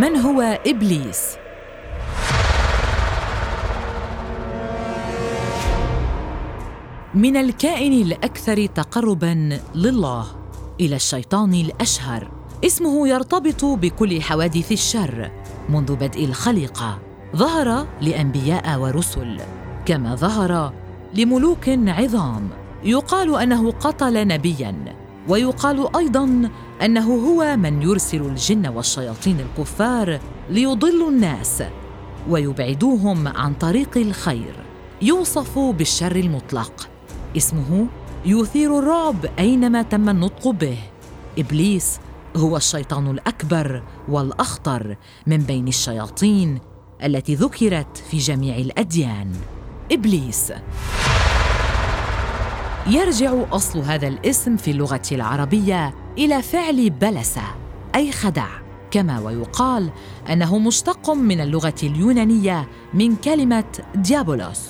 من هو إبليس؟ من الكائن الأكثر تقربا لله إلى الشيطان الأشهر. اسمه يرتبط بكل حوادث الشر منذ بدء الخليقة. ظهر لأنبياء ورسل كما ظهر لملوك عظام. يقال أنه قتل نبيا. ويقال أيضا أنه هو من يرسل الجن والشياطين الكفار ليضلوا الناس ويبعدوهم عن طريق الخير. يوصف بالشر المطلق. اسمه يثير الرعب أينما تم النطق به. إبليس هو الشيطان الأكبر والأخطر من بين الشياطين التي ذكرت في جميع الأديان. إبليس. يرجع أصل هذا الاسم في اللغة العربية إلى فعل بلس أي خدع كما ويقال أنه مشتق من اللغة اليونانية من كلمة ديابولوس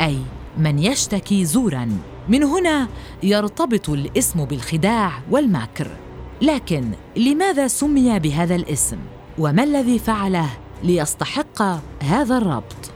أي من يشتكي زورا. من هنا يرتبط الاسم بالخداع والمكر لكن لماذا سمي بهذا الاسم؟ وما الذي فعله ليستحق هذا الربط؟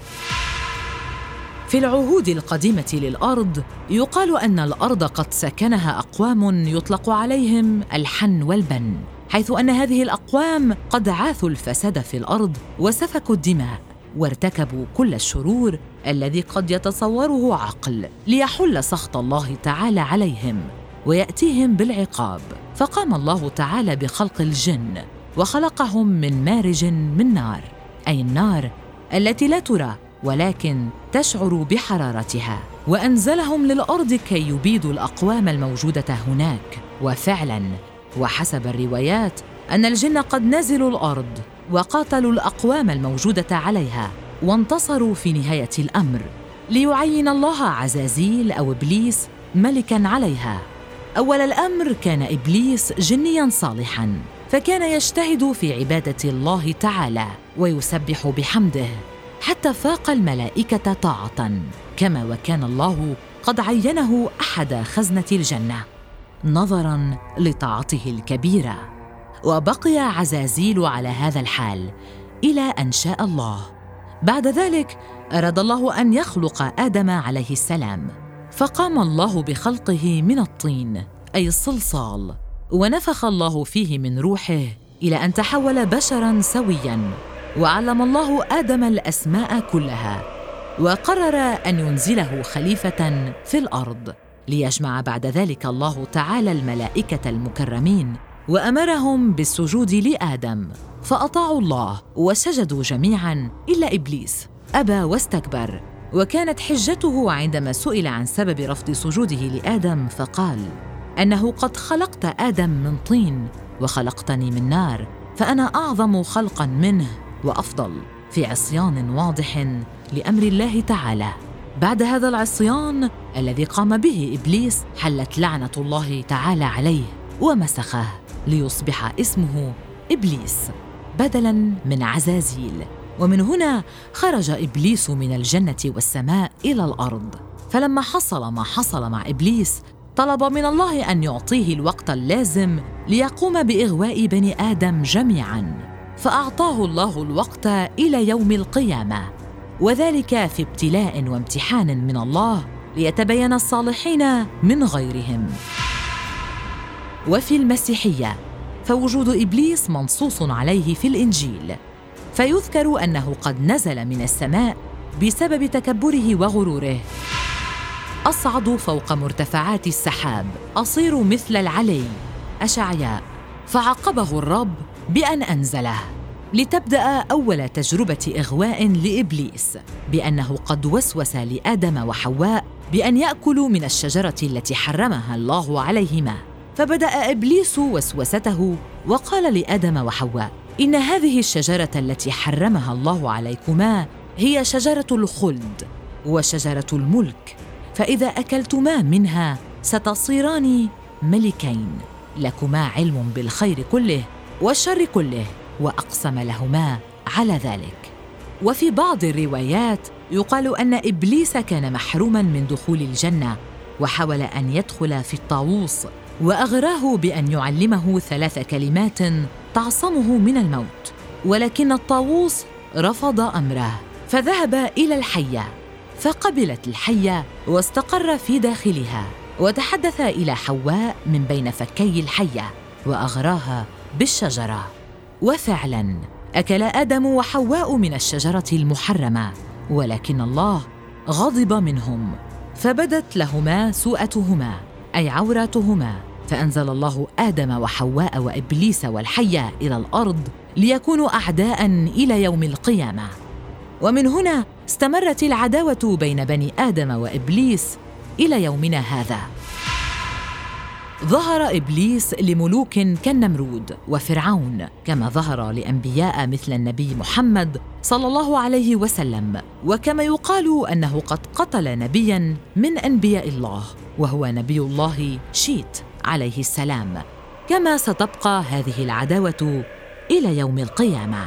في العهود القديمة للأرض يقال أن الأرض قد سكنها أقوام يطلق عليهم الحن والبن حيث أن هذه الأقوام قد عاثوا الفساد في الأرض وسفكوا الدماء وارتكبوا كل الشرور الذي قد يتصوره عقل ليحل سخط الله تعالى عليهم ويأتيهم بالعقاب. فقام الله تعالى بخلق الجن وخلقهم من مارج من نار أي النار التي لا ترى ولكن تشعر بحرارتها. وأنزلهم للأرض كي يبيدوا الأقوام الموجودة هناك. وفعلا وحسب الروايات أن الجن قد نزلوا الأرض وقاتلوا الأقوام الموجودة عليها وانتصروا في نهاية الأمر. ليعين الله عزازيل أو إبليس ملكا عليها. أول الأمر كان إبليس جنيا صالحا فكان يجتهد في عبادة الله تعالى ويسبح بحمده. حتى فاق الملائكة طاعة كما وكان الله قد عينه أحد خزنة الجنة نظرا لطاعته الكبيرة. وبقي عزازيل على هذا الحال إلى أن شاء الله. بعد ذلك أراد الله أن يخلق آدم عليه السلام فقام الله بخلقه من الطين أي الصلصال ونفخ الله فيه من روحه إلى أن تحول بشرا سويا. وعلم الله آدم الأسماء كلها وقرر أن ينزله خليفة في الأرض ليجمع بعد ذلك الله تعالى الملائكة المكرمين وأمرهم بالسجود لآدم. فأطاعوا الله وسجدوا جميعا إلا إبليس. أبى واستكبر. وكانت حجته عندما سئل عن سبب رفض سجوده لآدم فقال أنه قد خلقت آدم من طين وخلقتني من نار فأنا أعظم خلقا منه. وأفضل في عصيان واضح لأمر الله تعالى. بعد هذا العصيان الذي قام به إبليس حلت لعنة الله تعالى عليه ومسخه ليصبح اسمه إبليس بدلا من عزازيل. ومن هنا خرج إبليس من الجنة والسماء إلى الأرض. فلما حصل ما حصل مع إبليس طلب من الله أن يعطيه الوقت اللازم ليقوم بإغواء بني آدم جميعا. فأعطاه الله الوقت إلى يوم القيامة. وذلك في ابتلاء وامتحان من الله ليتبين الصالحين من غيرهم. وفي المسيحية فوجود إبليس منصوص عليه في الإنجيل. فيذكر أنه قد نزل من السماء بسبب تكبره وغروره. أصعد فوق مرتفعات السحاب أصير مثل العلي. أشعياء فعقبه الرب بأن أنزله. لتبدأ أول تجربة إغواء لإبليس بأنه قد وسوس لآدم وحواء بأن يأكلوا من الشجرة التي حرمها الله عليهما. فبدأ إبليس وسوسته وقال لآدم وحواء إن هذه الشجرة التي حرمها الله عليكما هي شجرة الخلد وشجرة الملك فإذا أكلتما منها ستصيران ملكين لكما علم بالخير كله والشر كله. وأقسم لهما على ذلك. وفي بعض الروايات يقال أن إبليس كان محروما من دخول الجنة وحاول أن يدخل في الطاووس وأغراه بأن يعلمه ثلاث كلمات تعصمه من الموت. ولكن الطاووس رفض أمره فذهب إلى الحية فقبلت الحية واستقر في داخلها وتحدث إلى حواء من بين فكي الحية وأغراها بالشجرة. وفعلا أكل آدم وحواء من الشجرة المحرمة ولكن الله غضب منهم فبدت لهما سوءتهما أي عوراتهما فأنزل الله آدم وحواء وإبليس والحيه إلى الأرض ليكونوا اعداء إلى يوم القيامة. ومن هنا استمرت العداوة بين بني آدم وإبليس إلى يومنا هذا. ظهر إبليس لملوك كالنمرود وفرعون كما ظهر لأنبياء مثل النبي محمد صلى الله عليه وسلم وكما يقال أنه قد قتل نبيا من أنبياء الله وهو نبي الله شيت عليه السلام. كما ستبقى هذه العداوة إلى يوم القيامة.